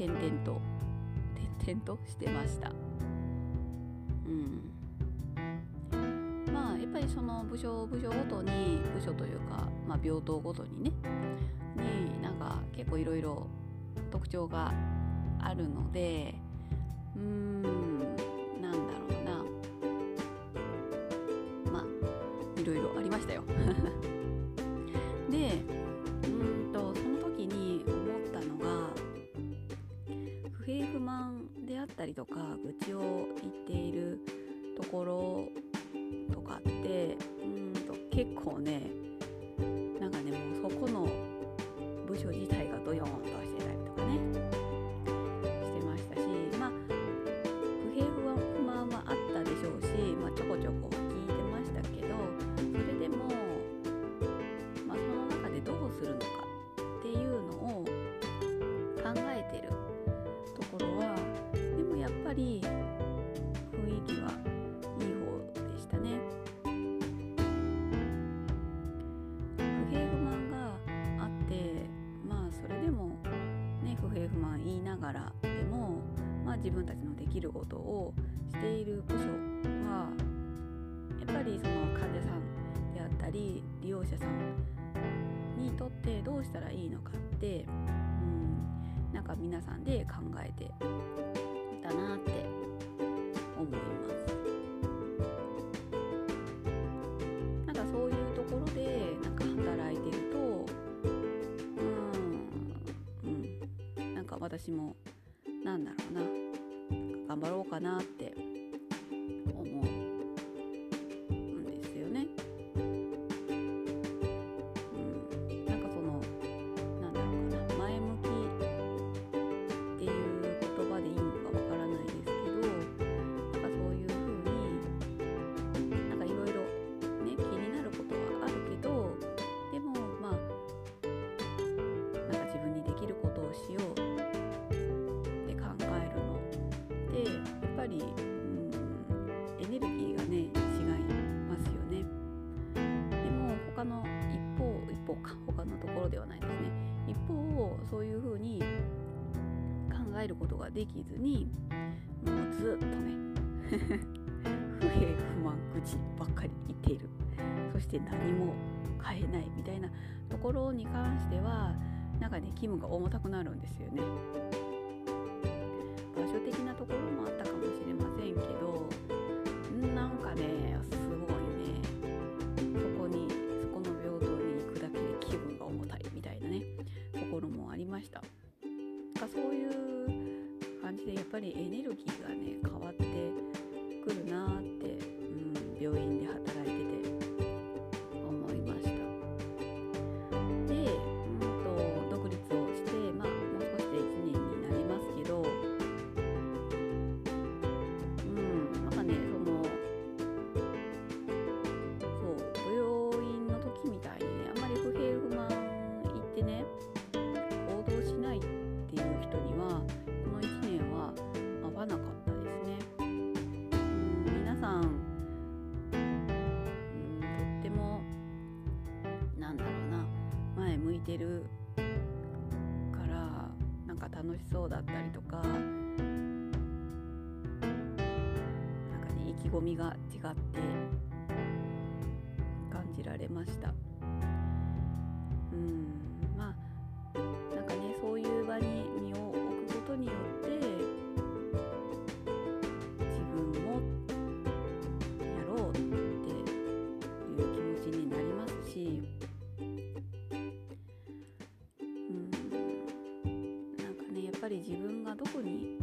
転々と。転々としてました。うん。まあやっぱりその部署部署ごとに部署というか、まあ、病棟ごとにね。になんか結構いろいろ特徴があるのでうーんなんだろうな。まあいろいろありましたよ。でったりとか愚痴を言っているところとかってうんと結構ね自分たちのできることをしている部署はやっぱりその患者さんであったり利用者さんにとってどうしたらいいのかってうんなんか皆さんで考えてたなって思います。なんかそういうところでなんか働いてるとうんうんなんか私もなんだろうな頑張ろうかなってではないですね。一方そういうふうに考えることができずにもうずっとね 不平不満愚痴ばっかり言っている。そして何も変えないみたいなところに関してはなんかね気分が重たくなるんですよね。場所的なところもあっぱりエネルギーがね変わってるからなんか楽しそうだったりとかなんかね意気込みが違って感じられました。うん。自分がどこに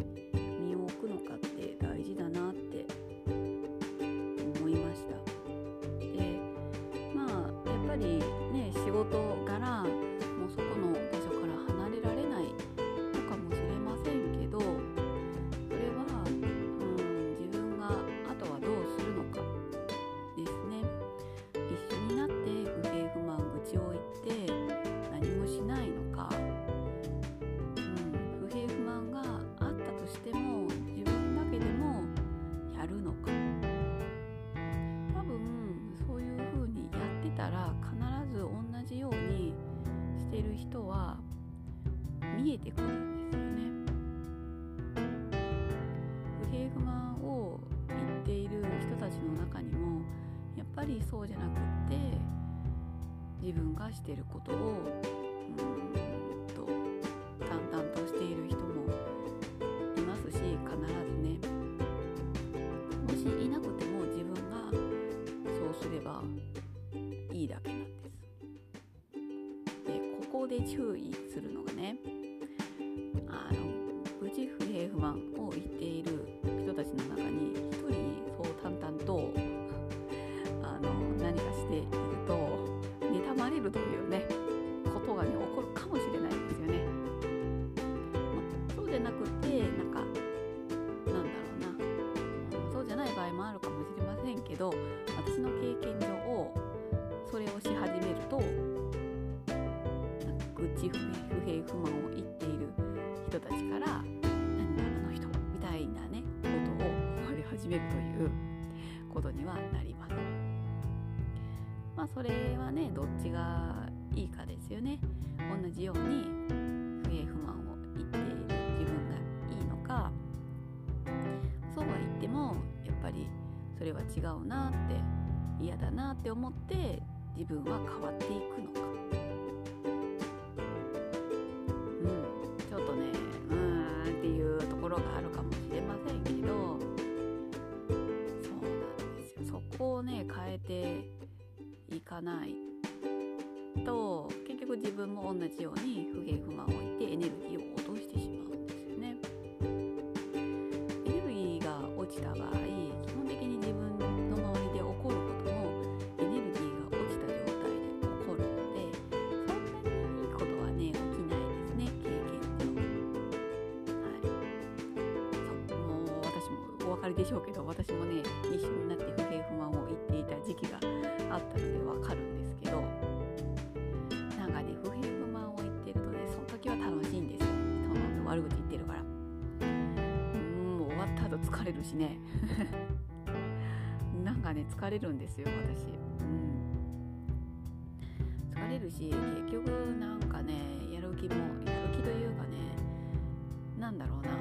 イグマを言っている人たちの中にもやっぱりそうじゃなくって自分がしてることをうんと淡々としている人もいますし必ずねもしいなくても自分がそうすればいいだけなんです。でここで注意不満を言っている人たちから「何だあの人」みたいなねことを言われ始めるということにはなります。まあそれはねどっちがいいかですよね。同じように不平不満を言っている自分がいいのかそうは言ってもやっぱりそれは違うなって嫌だなって思って自分は変わっていくのか。ろがあるかもしれませんけどそうなんですよそこをね変えていかないと結局自分も同じように不平不満を言ってエネルギーを落としてしまうんですよね。エネルギーが落ちた場合しょうけど私もね一緒になって不平不満を言っていた時期があったので分かるんですけどなんかね不平不満を言ってるとねその時は楽しいんですよ。人の悪口言ってるから。うんもう終わった後疲れるしね。なんかね疲れるんですよ私。うん。疲れるし結局なんかねやる気もやる気というかねなんだろうな、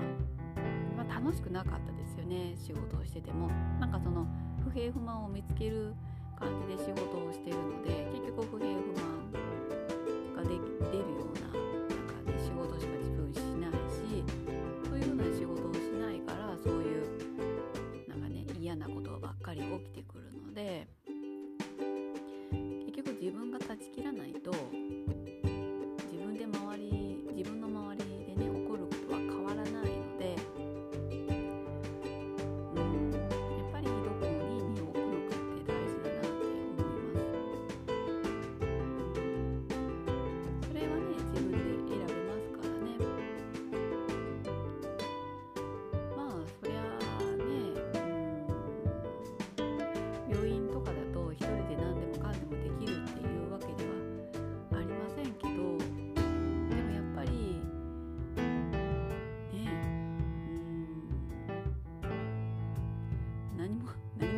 まあ、楽しくなかった。ね仕事をしててもなんかその不平不満を見つける感じで仕事をしているので結局不平不満が出るよう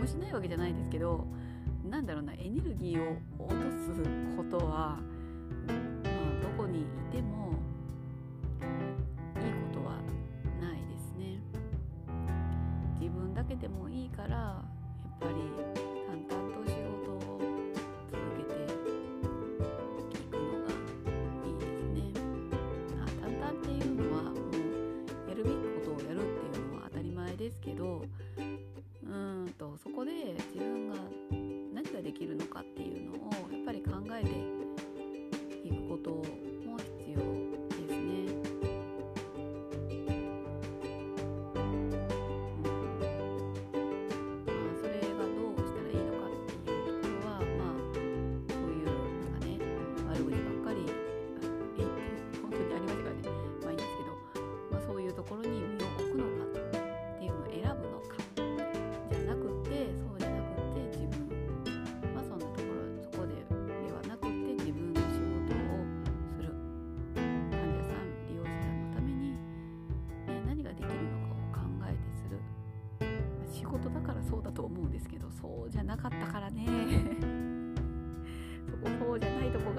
しないわけじゃないですけどなんだろうなエネルギーを落とすことは、まあ、どこにいても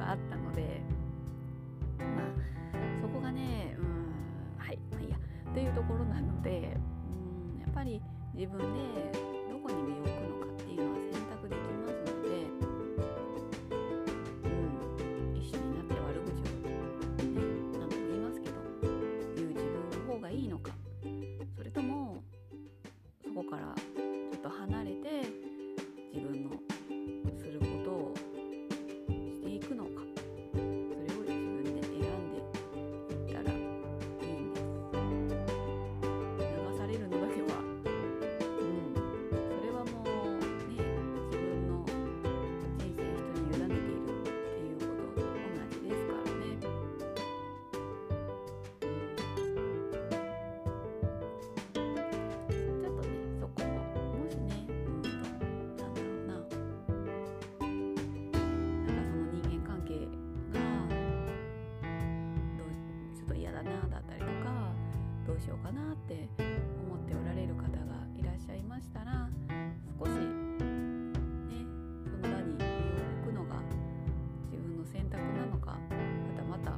あったのでまあそこがねうんはいまあいいやというところなのでうんやっぱり自分でようかなって思っておられる方がいらっしゃいましたら少しねその場に身を置くのが自分の選択なのかまたまた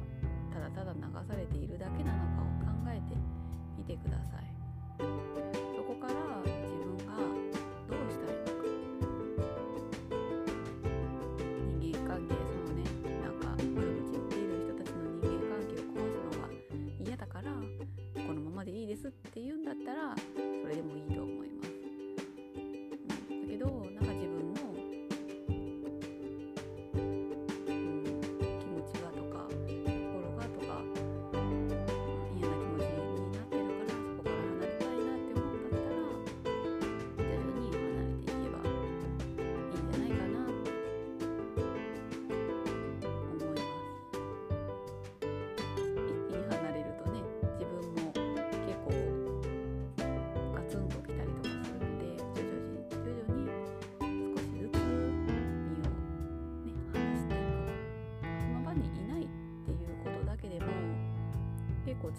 ただただ流されているだけなのかを考えてみてください。たら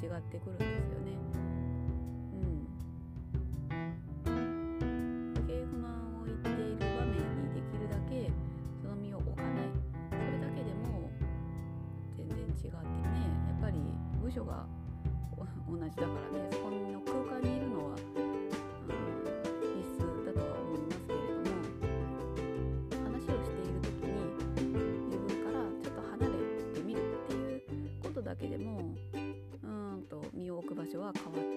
違ってくるんですよね。は変わって